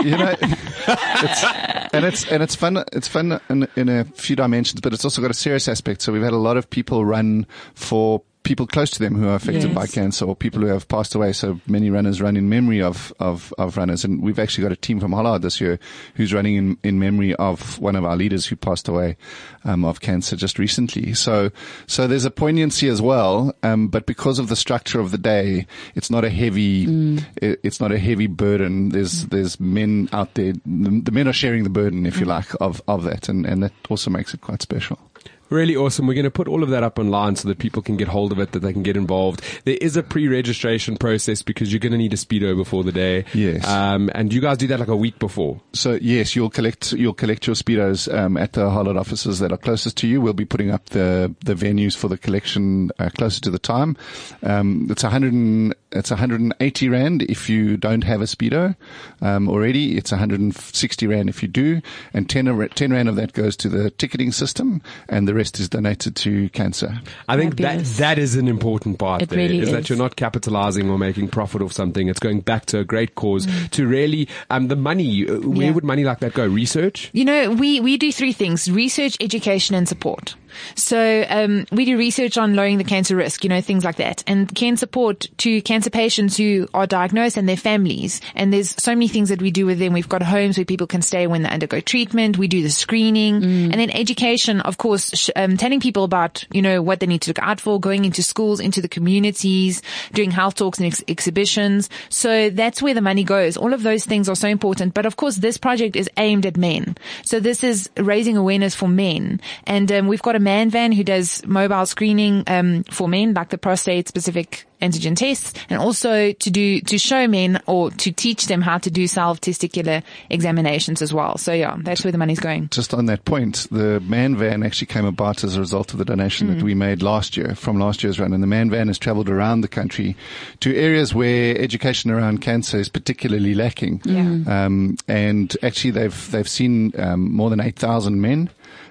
you know, it's, and it's and it's fun. It's fun in, in a few dimensions, but it's also got a serious aspect. So we've had a lot of people run for people close to them who are affected Yes. by cancer or people who have passed away. So many runners run in memory of of, of runners, and we've actually got a team from Hollard this year who's running in in memory of one of our leaders who passed away um, of cancer just recently. So so there's a poignancy as well, um, but because of the structure of the day, it's not a heavy it, it's not a heavy burden. There's there's men out there. The, the men are sharing the burden, if you like, of of that, and and that also makes it quite special. Really awesome. We're going to put all of that up online so that people can get hold of it, that they can get involved. There is a pre-registration process because you're going to need a speedo before the day. Yes. Um, and you guys do that like a week before. So yes, you'll collect you'll collect your speedos um, at the Hollard offices that are closest to you. We'll be putting up the the venues for the collection uh, closer to the time. Um, it's 100 and, it's 180 rand if you don't have a speedo um, already. It's 160 rand if you do, and 10, 10 rand of that goes to the ticketing system, and the rest is donated to CANSA. I think Fabulous. that that is an important part It there, really is that is. you're not capitalizing or making profit off something. It's going back to a great cause Mm. to really, um, the money, uh, where Yeah. would money like that go? Research? You know, we, we do three things, research, education and support. So, um, we do research on lowering the cancer risk, you know, things like that and can support to cancer patients who are diagnosed and their families. And there's so many things that we do with them. We've got homes where people can stay when they undergo treatment. We do the screening and then education, of course, sh- um, telling people about, you know, what they need to look out for, going into schools, into the communities, doing health talks and ex- exhibitions. So that's where the money goes. All of those things are so important. But of course, this project is aimed at men. So this is raising awareness for men. And um, we've got a man van who does mobile screening um, for men, like the prostate specific antigen tests, and also to do to show men or to teach them how to do self testicular examinations as well. So yeah, that's where the money's going. just on that point, the man van actually came about as a result of the donation that we made last year from last year's run. And the man van has traveled around the country to areas where education around cancer is particularly lacking. Um, and actually they've, they've seen, um, more than 8,000 men,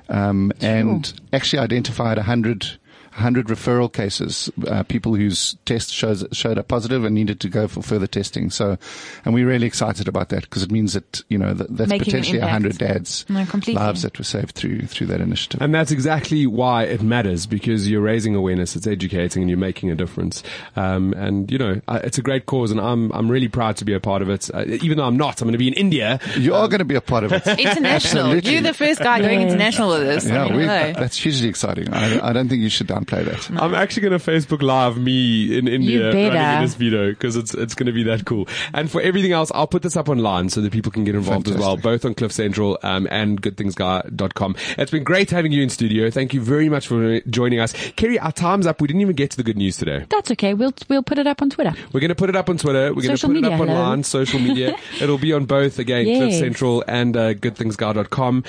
um, and actually identified 100, 100 referral cases, uh, people whose test shows, showed up positive and needed to go for further testing. So, and we're really excited about that because it means that, you know, that, that's Making potentially impact. 100 dads No, lives that were saved through through that initiative. And that's exactly why it matters because you're raising awareness, it's educating, and you're making a difference. Um, and you know, uh, it's a great cause, and I'm I'm really proud to be a part of it. Uh, even though I'm not, I'm going to be in India. You are going to be a part of it. International. Absolutely. You're the first guy going international with this. I yeah, mean, we, that's hugely exciting. I, I don't think you should downplay that. I'm actually going to Facebook Live me in India running in this video because it's it's going to be that cool. And for everything else, I'll put this up online so that people can get involved as well, both on Cliff Central um, and GoodThingsGuy.com. It's been great having you in studio. Thank you very much for joining us, Kerri. Our time's up. We didn't even get to the good news today. That's okay. We'll we'll put it up on Twitter. We're going to put it up on Twitter. We're going to Social put it media, up hello. online, social media. It'll be on both again, Cliff Central and uh, GoodThingsGuy.com.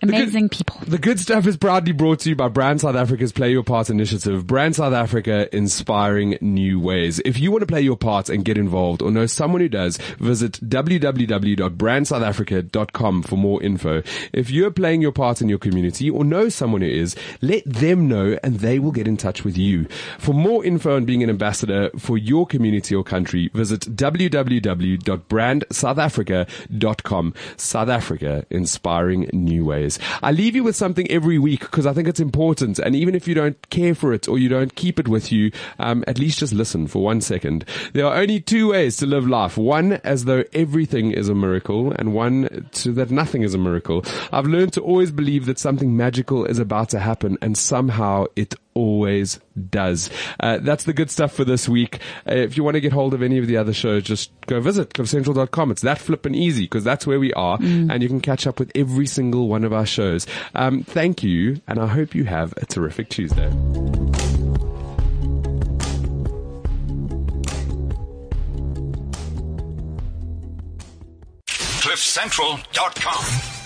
The good- Amazing people. The good stuff is proudly brought to you by Brand South Africa's Play Your Part initiative. Brand South Africa inspiring new ways. If you want to play your part and get involved or know someone who does, visit www.brandsouthafrica.com for more info. If you're playing your part in your community or know someone who is, let them know and they will get in touch with you. For more info on being an ambassador for your community or country, visit www.brandsouthafrica.com. South Africa inspiring new ways. I leave you with something every week because I think it's important. And even if you don't care for it or you don't keep it with you, um, at least just listen for one second. There are only two ways to live life. One as though everything is a miracle and one that nothing is a miracle. I've learned to always believe that something magical is about to happen and somehow it always does. Uh, that's the good stuff for this week. Uh, if you want to get hold of any of the other shows, just go visit cliffcentral.com. It's that flippin' easy because that's where we are and you can catch up with every single one of our shows. Um, thank you and I hope you have a terrific Tuesday. CliffCentral.com.